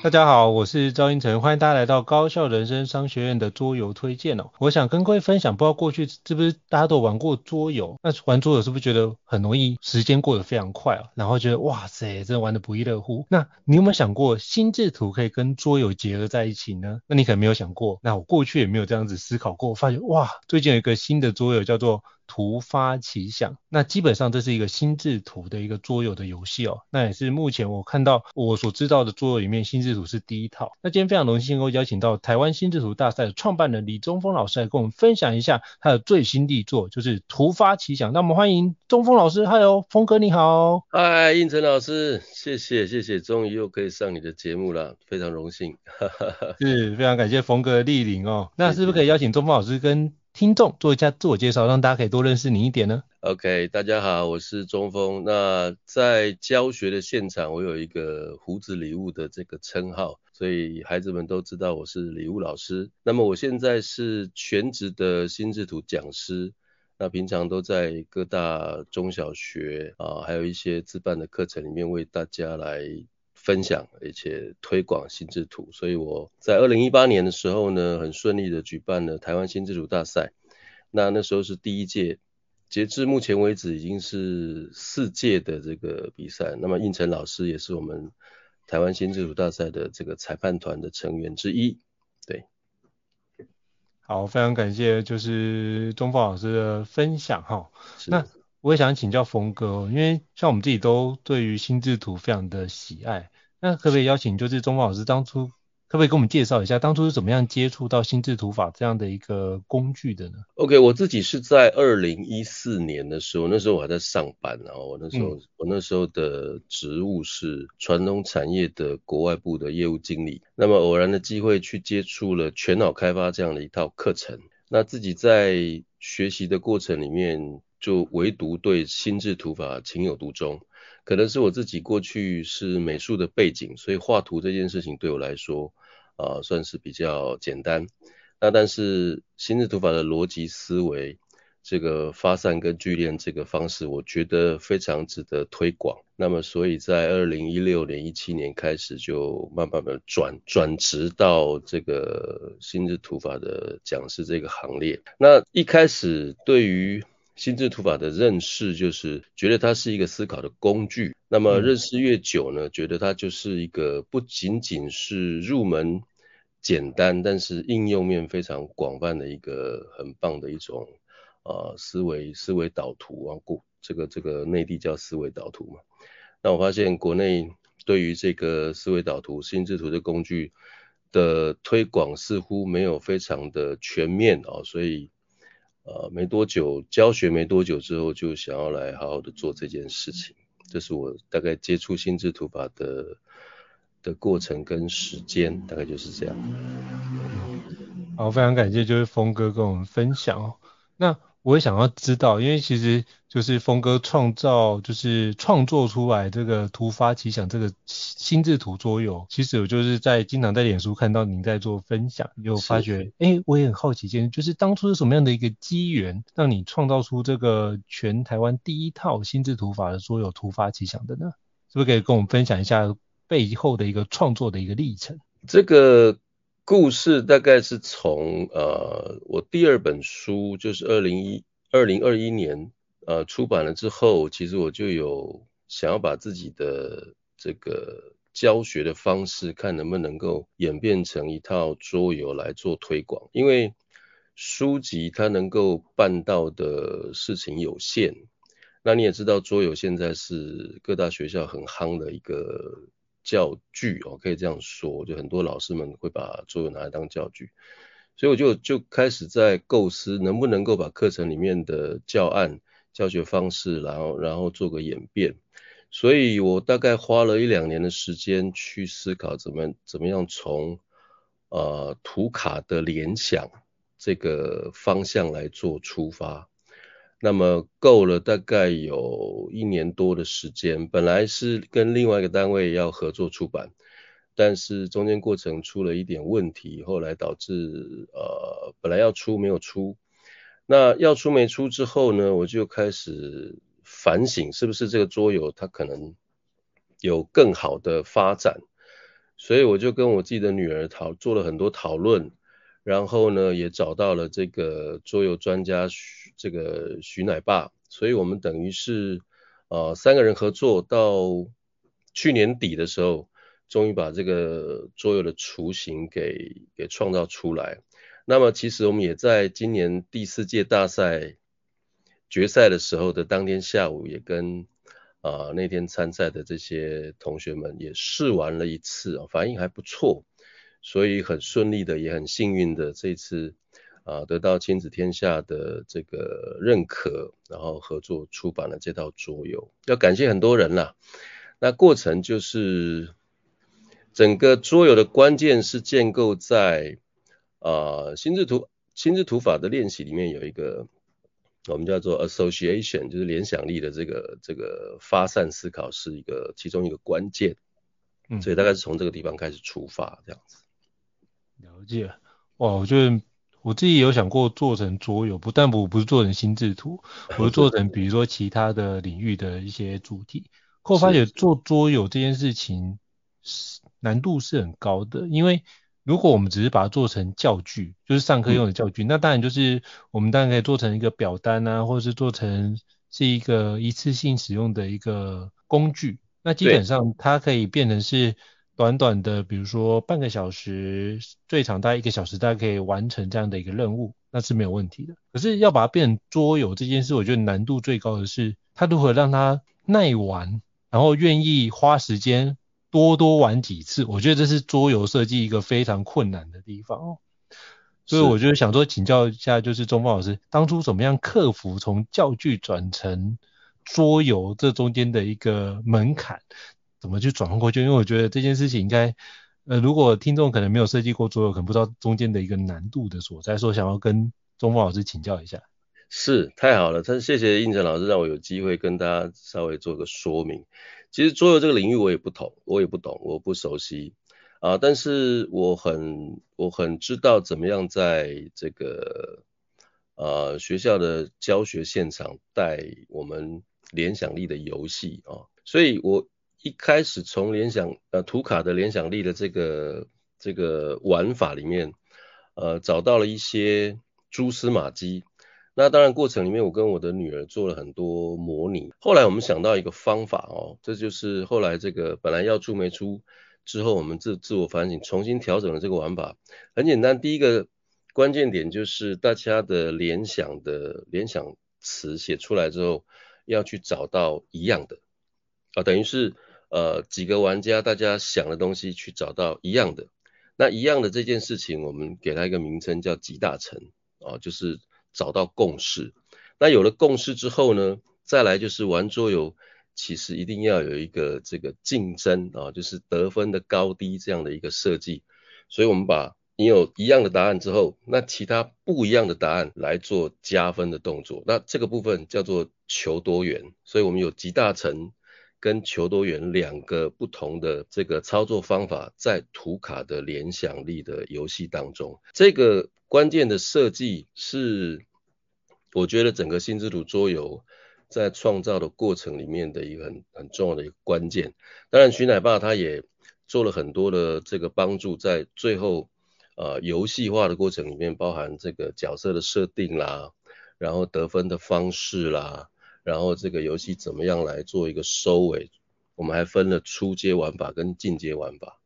大家好，我是赵英成，欢迎大家来到高效人生商学院的桌游推荐哦。我想跟各位分享，不知道过去是不是大家都玩过桌游？那玩桌游是不是觉得很容易，时间过得非常快啊？然后觉得哇塞，真的玩得不亦乐乎。那你有没有想过，心智图可以跟桌游结合在一起呢？那你可能没有想过，那我过去也没有这样子思考过。发现哇，最近有一个新的桌游叫做。突发奇想，那基本上这是一个心智图的一个桌游的游戏哦。那也是目前我看到我所知道的桌游里面，心智图是第一套。那今天非常荣幸能够邀请到台湾心智图大赛的创办人李中峰老师来跟我们分享一下他的最新力作，就是突发奇想。那我们欢迎中峰老师，Hello，丰哥你好。嗨，应成老师，谢谢谢谢，终于又可以上你的节目了，非常荣幸。是，非常感谢峰哥的莅临哦。那是不是可以邀请中峰老师跟听众做一下自我介绍，让大家可以多认识你一点呢？OK，大家好，我是中锋。那在教学的现场，我有一个胡子礼物的这个称号，所以孩子们都知道我是礼物老师。那么我现在是全职的心智图讲师，那平常都在各大中小学啊，还有一些自办的课程里面为大家来。分享而且推广心智图，所以我在二零一八年的时候呢，很顺利的举办了台湾心智图大赛。那那时候是第一届，截至目前为止已经是四届的这个比赛。那么应成老师也是我们台湾心智图大赛的这个裁判团的成员之一。对，好，非常感谢就是东方老师的分享哈。那我也想请教峰哥，因为像我们自己都对于心智图非常的喜爱。那可不可以邀请，就是宗丰老师当初可不可以跟我们介绍一下，当初是怎么样接触到心智图法这样的一个工具的呢？OK，我自己是在二零一四年的时候，那时候我还在上班，然后我那时候、嗯、我那时候的职务是传统产业的国外部的业务经理，那么偶然的机会去接触了全脑开发这样的一套课程，那自己在学习的过程里面，就唯独对心智图法情有独钟。可能是我自己过去是美术的背景，所以画图这件事情对我来说，啊、算是比较简单。那但是心智图法的逻辑思维，这个发散跟聚练这个方式，我觉得非常值得推广。那么所以在二零一六年、一七年开始，就慢慢的转转职到这个心智图法的讲师这个行列。那一开始对于心智图法的认识就是觉得它是一个思考的工具，那么认识越久呢，觉得它就是一个不仅仅是入门简单，但是应用面非常广泛的一个很棒的一种啊、呃、思维思维导图啊，过这个这个内地叫思维导图嘛。那我发现国内对于这个思维导图心智图的工具的推广似乎没有非常的全面啊，所以。呃，没多久教学没多久之后，就想要来好好的做这件事情。这是我大概接触心智图法的的过程跟时间，大概就是这样。好，非常感谢就是峰哥跟我们分享哦。那我也想要知道，因为其实就是峰哥创造，就是创作出来这个突发奇想这个心智图桌游，其实我就是在经常在脸书看到您在做分享，就发觉，哎是，我也很好奇，件就是当初是什么样的一个机缘，让你创造出这个全台湾第一套心智图法的桌游突发奇想的呢？是不是可以跟我们分享一下背后的一个创作的一个历程？这个。故事大概是从呃我第二本书就是二零一二零二一年呃出版了之后，其实我就有想要把自己的这个教学的方式看能不能够演变成一套桌游来做推广，因为书籍它能够办到的事情有限，那你也知道桌游现在是各大学校很夯的一个。教具哦，可以这样说，就很多老师们会把桌游拿来当教具，所以我就就开始在构思，能不能够把课程里面的教案、教学方式，然后然后做个演变。所以我大概花了一两年的时间去思考，怎么怎么样从呃图卡的联想这个方向来做出发。那么够了，大概有一年多的时间。本来是跟另外一个单位要合作出版，但是中间过程出了一点问题，后来导致呃本来要出没有出。那要出没出之后呢，我就开始反省，是不是这个桌游它可能有更好的发展。所以我就跟我自己的女儿讨做了很多讨论。然后呢，也找到了这个桌游专家这个徐奶爸，所以我们等于是呃三个人合作，到去年底的时候，终于把这个桌游的雏形给给创造出来。那么其实我们也在今年第四届大赛决赛的时候的当天下午，也跟啊、那天参赛的这些同学们也试玩了一次，反应还不错。所以很顺利的，也很幸运的，这次啊得到亲子天下的这个认可，然后合作出版了这套桌游，要感谢很多人啦。那过程就是整个桌游的关键是建构在啊心智图心智图法的练习里面有一个我们叫做 association，就是联想力的这个这个发散思考是一个其中一个关键。嗯，所以大概是从这个地方开始出发这样子。了解，哇，我觉得我自己有想过做成桌游，不但不不是做成心智图，我是做成比如说其他的领域的一些主题。可我发觉做桌游这件事情是难度是很高的，因为如果我们只是把它做成教具，就是上课用的教具，嗯、那当然就是我们当然可以做成一个表单啊，或者是做成是一个一次性使用的一个工具，那基本上它可以变成是。短短的，比如说半个小时，最长大概一个小时，大家可以完成这样的一个任务，那是没有问题的。可是要把它变成桌游这件事，我觉得难度最高的是，它如何让它耐玩，然后愿意花时间多多玩几次。我觉得这是桌游设计一个非常困难的地方哦。所以我就想说，请教一下，就是中锋老师，当初怎么样克服从教具转成桌游这中间的一个门槛？怎么去转换过去？因为我觉得这件事情应该，呃，如果听众可能没有设计过桌游，可能不知道中间的一个难度的所在，所以想要跟中锋老师请教一下。是，太好了，真谢谢胤丞老师让我有机会跟大家稍微做个说明。其实桌游这个领域我也不懂，我也不懂，我不熟悉啊，但是我很我很知道怎么样在这个呃学校的教学现场带我们联想力的游戏啊，所以我。一开始从联想呃图卡的联想力的这个这个玩法里面，呃找到了一些蛛丝马迹。那当然过程里面我跟我的女儿做了很多模拟。后来我们想到一个方法哦，这就是后来这个本来要出没出之后，我们自自我反省，重新调整了这个玩法。很简单，第一个关键点就是大家的联想的联想词写出来之后，要去找到一样的啊，等于是。呃，几个玩家大家想的东西去找到一样的，那一样的这件事情，我们给它一个名称叫集大成啊，就是找到共识。那有了共识之后呢，再来就是玩桌游，其实一定要有一个这个竞争啊，就是得分的高低这样的一个设计。所以我们把你有一样的答案之后，那其他不一样的答案来做加分的动作，那这个部分叫做求多元。所以我们有集大成跟求多元两个不同的这个操作方法，在图卡的联想力的游戏当中，这个关键的设计是我觉得整个心智图桌游在创造的过程里面的一个很很重要的一个关键。当然，徐乃爸他也做了很多的这个帮助，在最后。呃，游戏化的过程里面包含这个角色的设定啦，然后得分的方式啦，然后这个游戏怎么样来做一个收尾，我们还分了初阶玩法跟进阶玩法。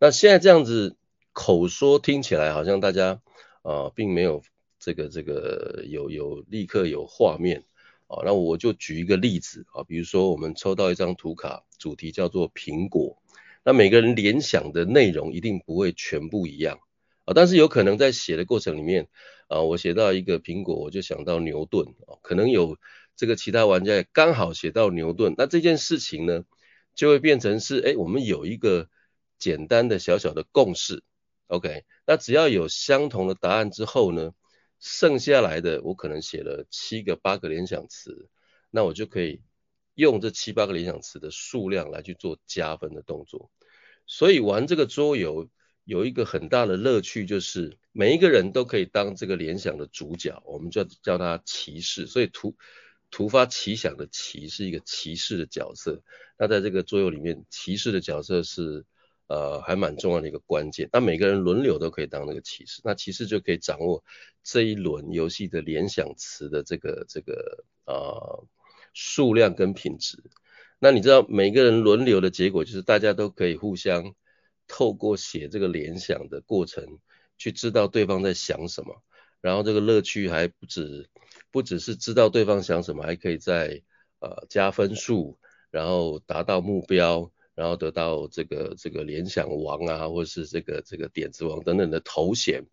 那现在这样子口说听起来好像大家呃并没有这个这个有有立刻有画面啊，那我就举一个例子啊，比如说我们抽到一张图卡，主题叫做苹果，那每个人联想的内容一定不会全部一样啊。但是有可能在写的过程里面，啊，我写到一个苹果，我就想到牛顿啊，可能有这个其他玩家也刚好写到牛顿，那这件事情呢，就会变成是，哎，我们有一个简单的小小的共识，OK，那只要有相同的答案之后呢，剩下来的我可能写了七个八个联想词，那我就可以用这七八个联想词的数量来去做加分的动作，所以玩这个桌游。有一个很大的乐趣，就是每一个人都可以当这个联想的主角，我们就叫他骑士。所以图突发奇想的骑是一个骑士的角色。那在这个桌游里面，骑士的角色是呃还蛮重要的一个关键。那每个人轮流都可以当那个骑士，那骑士就可以掌握这一轮游戏的联想词的这个这个呃数量跟品质。那你知道每个人轮流的结果就是大家都可以互相。透过写这个联想的过程，去知道对方在想什么，然后这个乐趣还不止，不只是知道对方想什么，还可以再呃加分数，然后达到目标，然后得到这个这个联想王啊，或是这个这个点子王等等的头衔。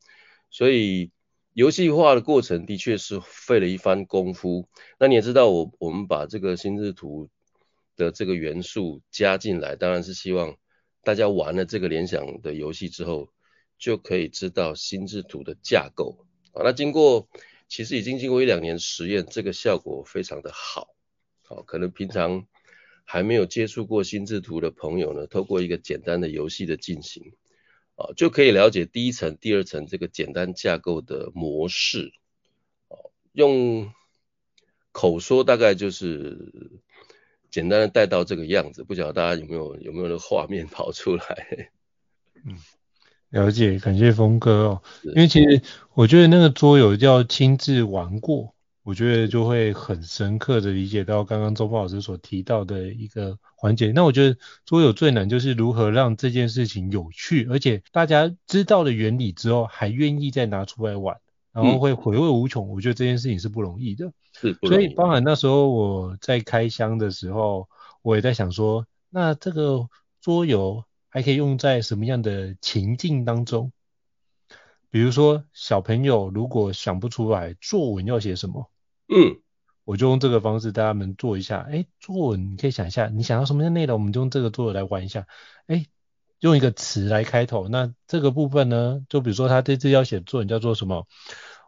所以游戏化的过程的确是费了一番功夫。那你也知道我，我我们把这个心智图的这个元素加进来，当然是希望。大家玩了这个联想的游戏之后，就可以知道心智图的架构啊。那经过其实已经经过一两年实验，这个效果非常的好。好，可能平常还没有接触过心智图的朋友呢，透过一个简单的游戏的进行啊，就可以了解第一层、第二层这个简单架构的模式。用口说大概就是。简单的带到这个样子，不晓得大家有没有有没有那个画面跑出来？嗯，了解，感谢峰哥哦。因为其实我觉得那个桌游要亲自玩过，我觉得就会很深刻的理解到刚刚周峰老师所提到的一个环节。那我觉得桌游最难就是如何让这件事情有趣，而且大家知道了原理之后还愿意再拿出来玩。然后会回味无穷，我觉得这件事情是不容易的。是，所以包含那时候我在开箱的时候，我也在想说，那这个桌游还可以用在什么样的情境当中？比如说小朋友如果想不出来作文要写什么，嗯，我就用这个方式带他们做一下。哎，作文你可以想一下，你想要什么样的内容，我们就用这个作文来玩一下。哎。用一个词来开头，那这个部分呢，就比如说他这次要写作文叫做什么？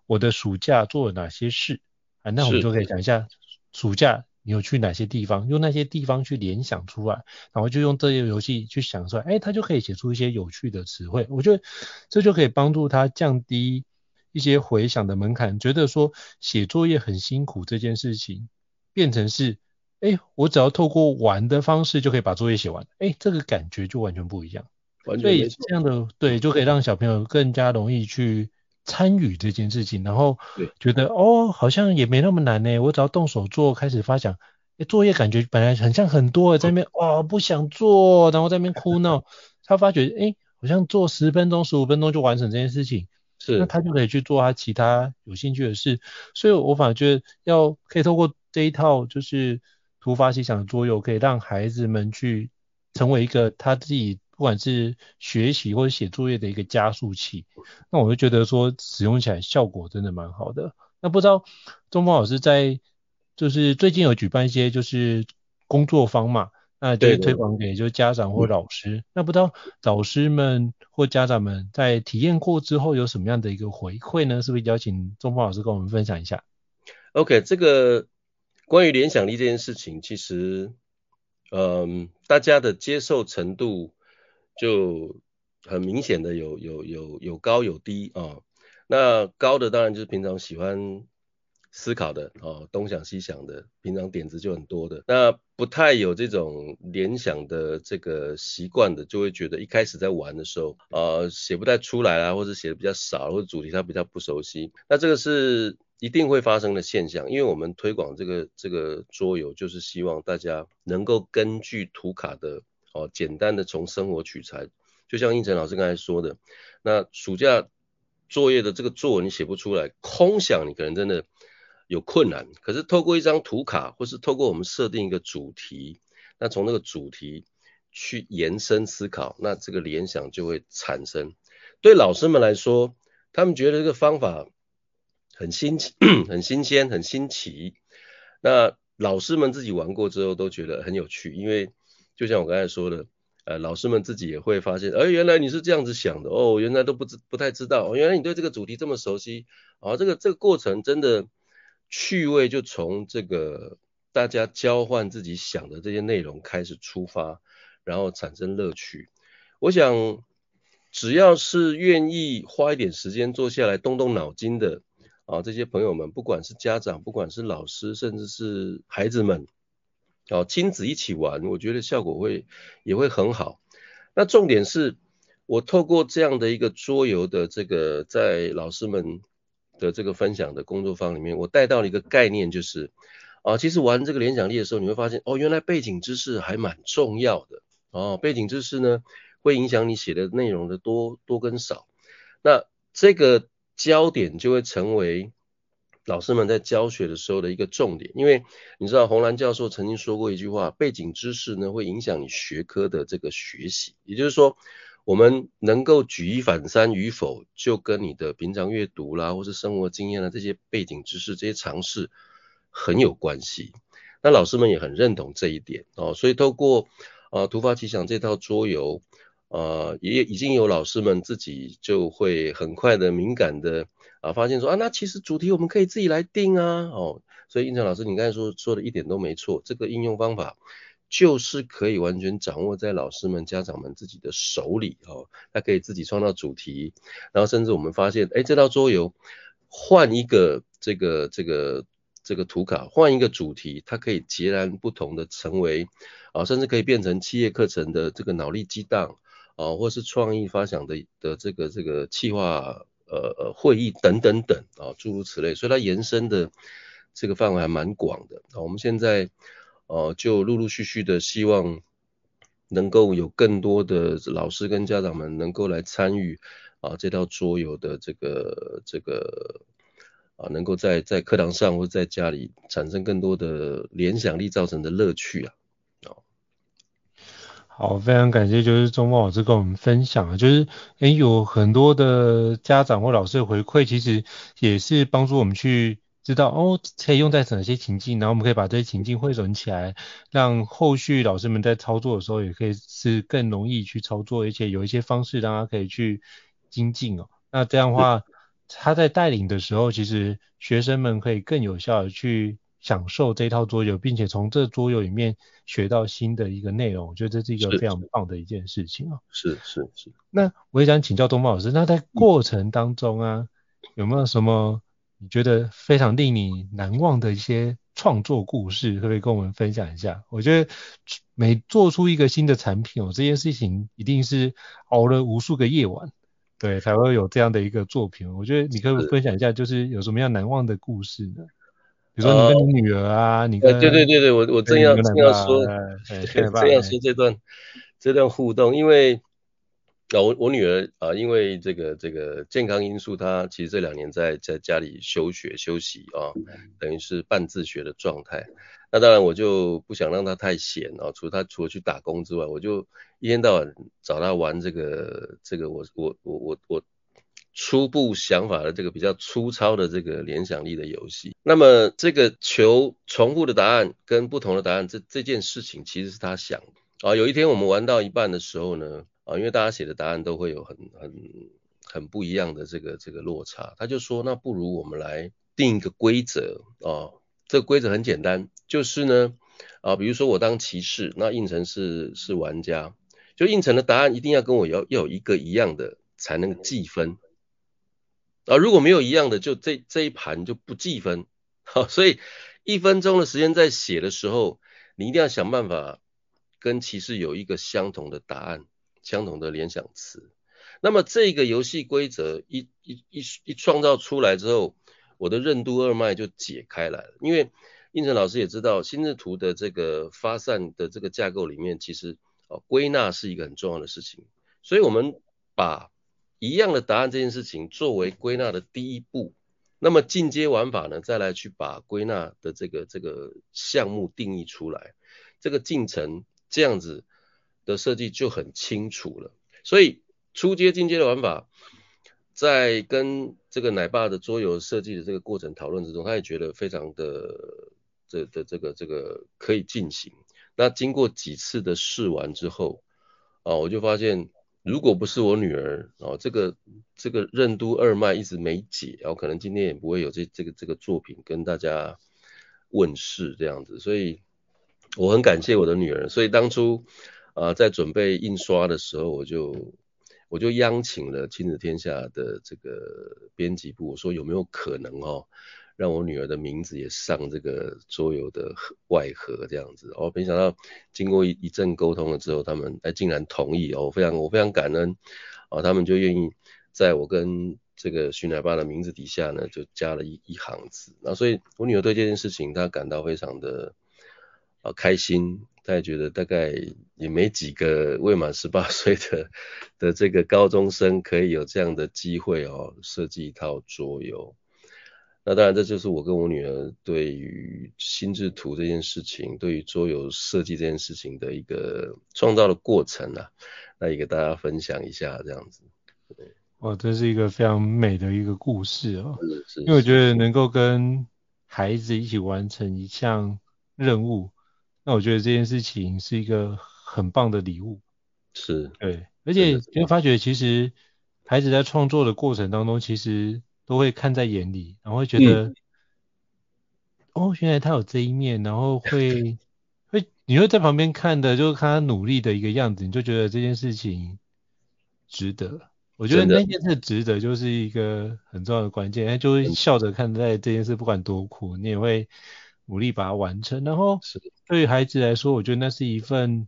我的暑假做了哪些事？啊，那我们就可以讲一下暑假你有去哪些地方，用那些地方去联想出来，然后就用这些游戏去想出来，哎，他就可以写出一些有趣的词汇。我觉得这就可以帮助他降低一些回想的门槛，觉得说写作业很辛苦这件事情变成是。哎，我只要透过玩的方式就可以把作业写完，哎，这个感觉就完全不一样。完全所以这样的对，就可以让小朋友更加容易去参与这件事情，然后觉得哦，好像也没那么难呢。我只要动手做，开始发想，诶，作业感觉本来很像很多，在那边哇、哦、不想做，然后在那边哭闹。他发觉哎，好像做十分钟、十五分钟就完成这件事情，是，那他就可以去做他其他有兴趣的事。所以我反而觉得要可以透过这一套就是。突发奇想的桌游可以让孩子们去成为一个他自己不管是学习或者写作业的一个加速器。那我就觉得说使用起来效果真的蛮好的。那不知道中峰老师在就是最近有举办一些就是工作坊嘛？那就是推广给就是家长或老师。对对对，那不知道老师们或家长们在体验过之后有什么样的一个回馈呢？是不是邀请中锋老师跟我们分享一下？OK，这个关于联想力这件事情，其实，嗯，大家的接受程度就很明显的有有有有高有低啊。那高的当然就是平常喜欢思考的哦，东想西想的，平常点子就很多的。那不太有这种联想的这个习惯的，就会觉得一开始在玩的时候，呃，写不太出来啊，或者写的比较少，或者主题他比较不熟悉。那这个是一定会发生的现象，因为我们推广这个这个桌游，就是希望大家能够根据图卡的哦，简单的从生活取材，就像胤丞老师刚才说的，那暑假作业的这个作文你写不出来，空想你可能真的。有困难，可是透过一张图卡，或是透过我们设定一个主题，那从那个主题去延伸思考，那这个联想就会产生。对老师们来说，他们觉得这个方法很新奇、很新鲜、很新奇。那老师们自己玩过之后都觉得很有趣，因为就像我刚才说的，呃，老师们自己也会发现，哎，原来你是这样子想的哦，原来都不知不太知道，哦，原来你对这个主题这么熟悉，啊，这个这个过程真的。趣味就从这个大家交换自己想的这些内容开始出发，然后产生乐趣。我想，只要是愿意花一点时间坐下来动动脑筋的啊，这些朋友们，不管是家长，不管是老师，甚至是孩子们，哦，亲子一起玩，我觉得效果会也会很好。那重点是我透过这样的一个桌游的这个，在老师们。的这个分享的工作坊里面，我带到了一个概念，就是啊，其实玩这个联想力的时候，你会发现哦，原来背景知识还蛮重要的哦。背景知识呢，会影响你写的内容的多多跟少。那这个焦点就会成为老师们在教学的时候的一个重点，因为你知道洪兰教授曾经说过一句话，背景知识呢会影响你学科的这个学习，也就是说。我们能够举一反三与否，就跟你的平常阅读啦，或是生活经验啦，这些背景知识、这些常识很有关系。那老师们也很认同这一点哦，所以透过呃突发奇想这套桌游，呃也已经有老师们自己就会很快的敏感的啊发现说啊，那其实主题我们可以自己来定啊哦，所以胤丞老师你刚才说说的一点都没错，这个应用方法。就是可以完全掌握在老师们、家长们自己的手里哦，他可以自己创造主题，然后甚至我们发现，哎，这套桌游换一个这个这个这个图卡，换一个主题，它可以截然不同的成为啊，甚至可以变成企业课程的这个脑力激荡啊，或是创意发想的的这个这个企划呃呃会议等等等啊，诸如此类，所以它延伸的这个范围还蛮广的啊，我们现在。呃，就陆陆续续的希望能够有更多的老师跟家长们能够来参与啊，这套桌游的这个这个啊，能够在在课堂上或在家里产生更多的联想力造成的乐趣啊。哦，好，非常感谢，就是钟茂老师跟我们分享啊，就是诶有很多的家长或老师的回馈，其实也是帮助我们去。知道哦，可以用在哪些情境，然后我们可以把这些情境汇总起来，让后续老师们在操作的时候也可以是更容易去操作，而且有一些方式让他可以去精进哦。那这样的话，他在带领的时候，其实学生们可以更有效的去享受这套桌游，并且从这桌游里面学到新的一个内容，我觉得这是一个非常棒的一件事情啊。是是是，那我也想请教东方老师，那在过程当中啊，有没有什么？你觉得非常令你难忘的一些创作故事，可不可以跟我们分享一下？我觉得每做出一个新的产品哦，这件事情一定是熬了无数个夜晚，对，才会有这样的一个作品。我觉得你可以分享一下，就是有什么样难忘的故事呢？比如说你跟你女儿啊，呃、你跟对对对对，我我正要正要说，正要说这段这段互动，因为。那我我女儿啊，因为这个这个健康因素，她其实这两年在在家里休学休息啊，等于是半自学的状态。那当然我就不想让她太闲啊，除了她除了去打工之外，我就一天到晚找她玩这个这个我我我我我初步想法的这个比较粗糙的这个联想力的游戏。那么这个求重复的答案跟不同的答案，这这件事情其实是他想的啊。有一天我们玩到一半的时候呢，啊，因为大家写的答案都会有很很很不一样的这个这个落差，他就说，那不如我们来定一个规则啊。这个规则很简单，就是呢，啊，比如说我当骑士，那应城是是玩家，就应城的答案一定要跟我要要有一个一样的才能计分。啊，如果没有一样的，就这这一盘就不计分。好，所以一分钟的时间在写的时候，你一定要想办法跟骑士有一个相同的答案，相同的联想词。那么这个游戏规则一一一一创造出来之后，我的任督二脉就解开来了。因为应成老师也知道，心智图的这个发散的这个架构里面，其实哦归纳是一个很重要的事情。所以我们把一样的答案这件事情作为归纳的第一步，那么进阶玩法呢，再来去把归纳的这个这个项目定义出来，这个进程这样子的设计就很清楚了。所以初阶进阶的玩法，在跟这个奶爸的桌游设计的这个过程讨论之中，他也觉得非常的这的这个这个可以进行。那经过几次的试玩之后，啊，我就发现。如果不是我女儿哦，这个这个任督二脉一直没解，然后可能今天也不会有这这个这个作品跟大家问世这样子，所以我很感谢我的女儿。所以当初啊、在准备印刷的时候，我就我就央请了亲子天下的这个编辑部，我说有没有可能哦。让我女儿的名字也上这个桌游的外盒这样子。哦，没想到经过一一阵沟通了之后，他们哎竟然同意。哦，我非常我非常感恩。啊、哦，他们就愿意在我跟这个徐奶爸的名字底下呢，就加了一一行字，那所以我女儿对这件事情她感到非常的啊开心，她也觉得大概也没几个未满十八岁的的这个高中生可以有这样的机会哦，设计一套桌游。那当然，这就是我跟我女儿对于心智图这件事情，对于桌游设计这件事情的一个创造的过程啊，那也给大家分享一下这样子。对，哇，这是一个非常美的一个故事哦。是是。因为我觉得能够跟孩子一起完成一项任务，那我觉得这件事情是一个很棒的礼物。是。对，而且你会发觉，其实孩子在创作的过程当中，其实。都会看在眼里，然后会觉得，嗯、哦，原来他有这一面，然后会会你会在旁边看的，就是看他努力的一个样子，你就觉得这件事情值得。我觉得那件事值得，就是一个很重要的关键。哎就会笑着看待这件事，不管多苦，你也会努力把它完成。然后对于孩子来说，我觉得那是一份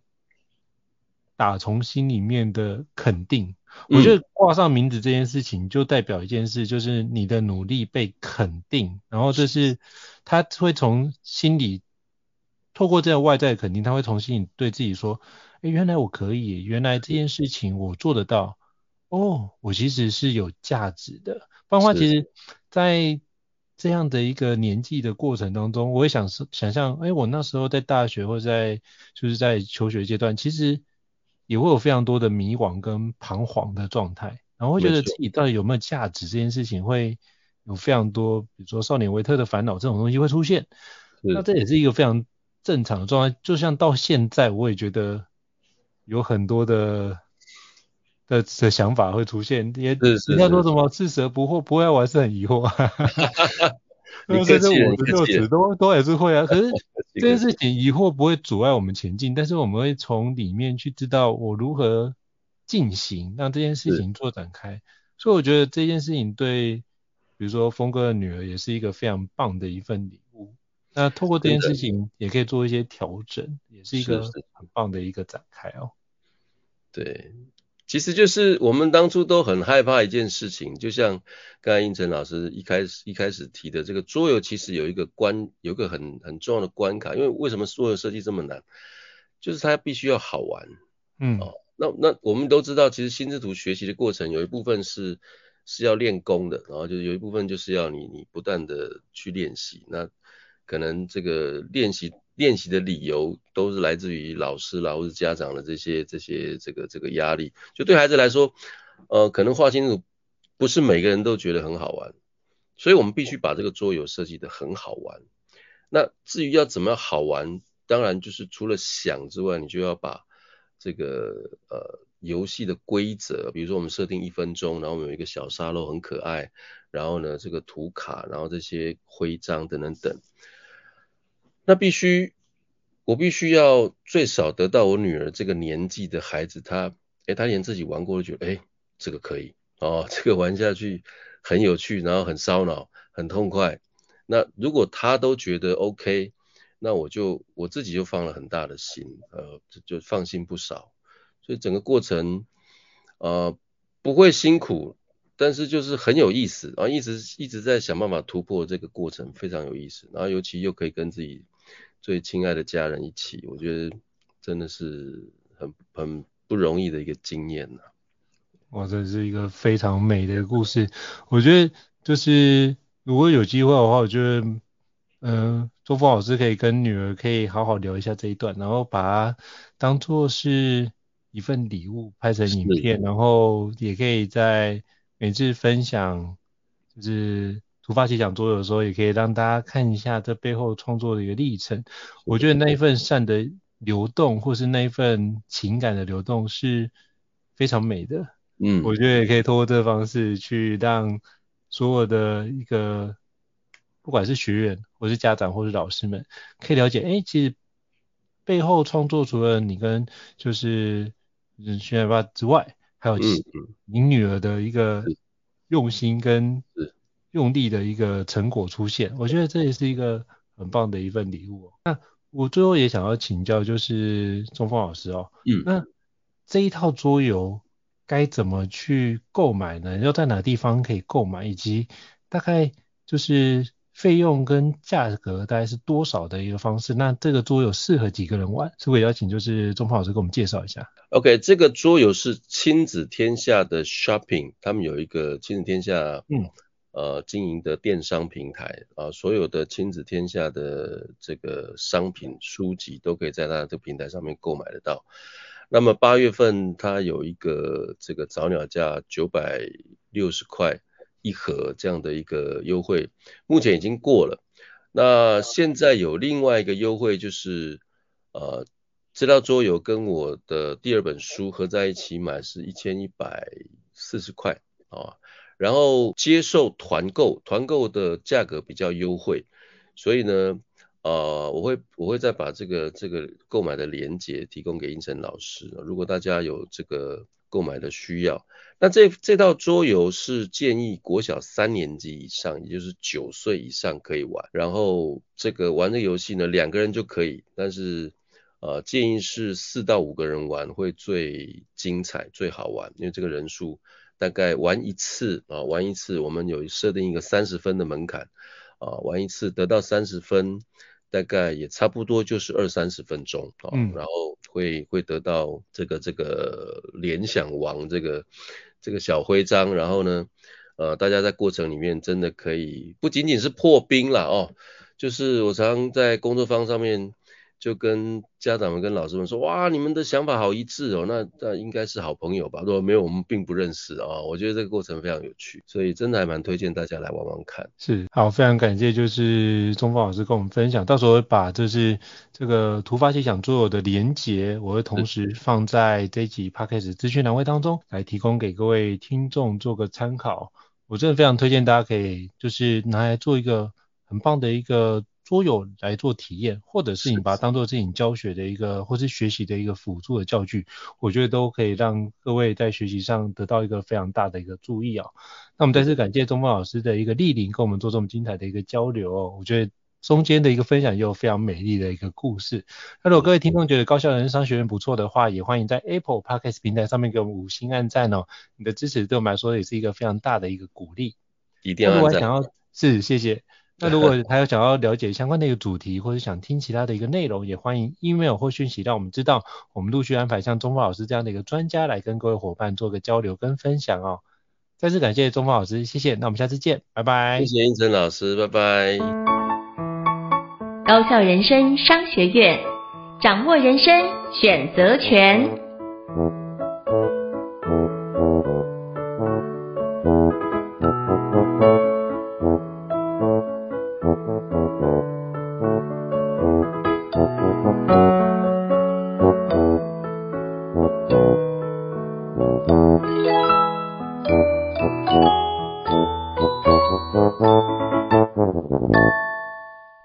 打从心里面的肯定。我觉得挂上名字这件事情，就代表一件事，就是你的努力被肯定，然后这是他会从心里透过这样外在的肯定，他会从心里对自己说，哎，原来我可以，原来这件事情我做得到，哦，我其实是有价值的。不然的话，其实，在这样的一个年纪的过程当中，我会想想象，哎，我那时候在大学或者在就是在求学阶段，其实。也会有非常多的迷惘跟彷徨的状态，然后会觉得自己到底有没有价值这件事情，会有非常多，比如说少年维特的烦恼这种东西会出现。那这也是一个非常正常的状态，就像到现在我也觉得有很多的的的想法会出现，也人家说什么吃蛇不惑，不会我还是很疑惑。那这五十六尺都都也是会啊，可是这件事情疑惑不会阻碍我们前进，但是我们会从里面去知道我如何进行，让这件事情做展开。所以我觉得这件事情对，比如说峰哥的女儿也是一个非常棒的一份礼物。那透过这件事情也可以做一些调整，也是一个很棒的一个展开哦。对。其实就是我们当初都很害怕一件事情，就像刚才应成老师一开始一开始提的，这个桌游其实有一个关，有一个很很重要的关卡，因为为什么桌游设计这么难？就是它必须要好玩，嗯，哦，那那我们都知道，其实心智图学习的过程有一部分是是要练功的，然后就有一部分就是要你你不断的去练习，那可能这个练习。练习的理由都是来自于老师啦，或是家长的这些这些这个这个压力。就对孩子来说，呃，可能画清楚不是每个人都觉得很好玩，所以我们必须把这个桌游设计得很好玩。那至于要怎么样好玩，当然就是除了想之外，你就要把这个呃游戏的规则，比如说我们设定一分钟，然后我们有一个小沙漏很可爱，然后呢这个图卡，然后这些徽章等等等，那必须我必须要最少得到我女儿这个年纪的孩子，她诶她连自己玩过都觉得诶这个可以哦，这个玩下去很有趣，然后很烧脑，很痛快。那如果他都觉得 OK，那我就我自己就放了很大的心，呃，就放心不少。所以整个过程，呃，不会辛苦，但是就是很有意思，然后一直一直在想办法突破这个过程，非常有意思。然后尤其又可以跟自己最亲爱的家人一起，我觉得真的是很很不容易的一个经验呐。哇，这是一个非常美的故事，我觉得就是。如果有机会的话，我觉得，嗯、呃，中锋老师可以跟女儿可以好好聊一下这一段，然后把它当做是一份礼物，拍成影片，然后也可以在每次分享，就是突发奇想桌游的时候，也可以让大家看一下这背后创作的一个历程。我觉得那一份善的流动，或是那一份情感的流动是非常美的。嗯，我觉得也可以通过这个方式去让。所有的一个，不管是学员，或是家长，或是老师们，可以了解，哎、欸，其实背后创作除了你跟就是嗯学员爸之外，还有您女儿的一个用心跟用力的一个成果出现，我觉得这也是一个很棒的一份礼物。那我最后也想要请教，就是中锋老师哦，嗯，那这一套桌游。该怎么去购买呢？要在哪地方可以购买，以及大概就是费用跟价格大概是多少的一个方式？那这个桌游适合几个人玩？是不是邀请就是中锋老师给我们介绍一下？OK，这个桌游是亲子天下的 Shopping，他们有一个亲子天下嗯呃经营的电商平台啊、所有的亲子天下的这个商品书籍都可以在他的这个平台上面购买得到。那么八月份它有一个这个早鸟价九百六十块一盒这样的一个优惠，目前已经过了。那现在有另外一个优惠，就是呃这套桌游跟我的第二本书合在一起买是一千一百四十块啊，然后接受团购，团购的价格比较优惠，所以呢。呃，我会我会再把这个这个购买的链接提供给英成老师，如果大家有这个购买的需要，那这这套桌游是建议国小三年级以上，也就是九岁以上可以玩。然后这个玩的游戏呢，两个人就可以，但是呃建议是四到五个人玩会最精彩最好玩，因为这个人数大概玩一次啊，玩一次我们有设定一个三十分的门槛啊，玩一次得到三十分。大概也差不多就是二三十分钟啊，嗯，然后会会得到这个这个联想王这个这个小徽章，然后呢，呃，大家在过程里面真的可以不仅仅是破冰了哦，就是我常常在工作坊上面。就跟家长们、跟老师们说，哇，你们的想法好一致哦，那那应该是好朋友吧？如果没有，我们并不认识啊、哦。我觉得这个过程非常有趣，所以真的还蛮推荐大家来玩玩看。是，好，非常感谢，就是中锋老师跟我们分享。到时候会把就是这个突发奇想桌游的连结，我会同时放在这一集 Podcast 资讯栏位当中，来提供给各位听众做个参考。我真的非常推荐大家可以就是拿来做一个很棒的一个。桌游来做体验，或者是你把它当做自己教学的一个，或是学习的一个辅助的教具，我觉得都可以让各位在学习上得到一个非常大的一个注意啊。那我们再次感谢中峰老师的一个莅临，跟我们做这么精彩的一个交流哦。我觉得中间的一个分享也有非常美丽的一个故事。那如果各位听众觉得高校人商学院不错的话，也欢迎在 Apple Podcast 平台上面给我们五星按赞哦。你的支持对我们来说也是一个非常大的一个鼓励。一定要按赞。是，谢谢。那如果 还有想要了解相关的一个主题，或者想听其他的一个内容，也欢迎 email 或讯息让我们知道，我们陆续安排像中锋老师这样的一个专家来跟各位伙伴做个交流跟分享哦。再次感谢中锋老师，谢谢。那我们下次见，拜拜。谢谢英成老师，拜拜。高校人生商学院，掌握人生选择权。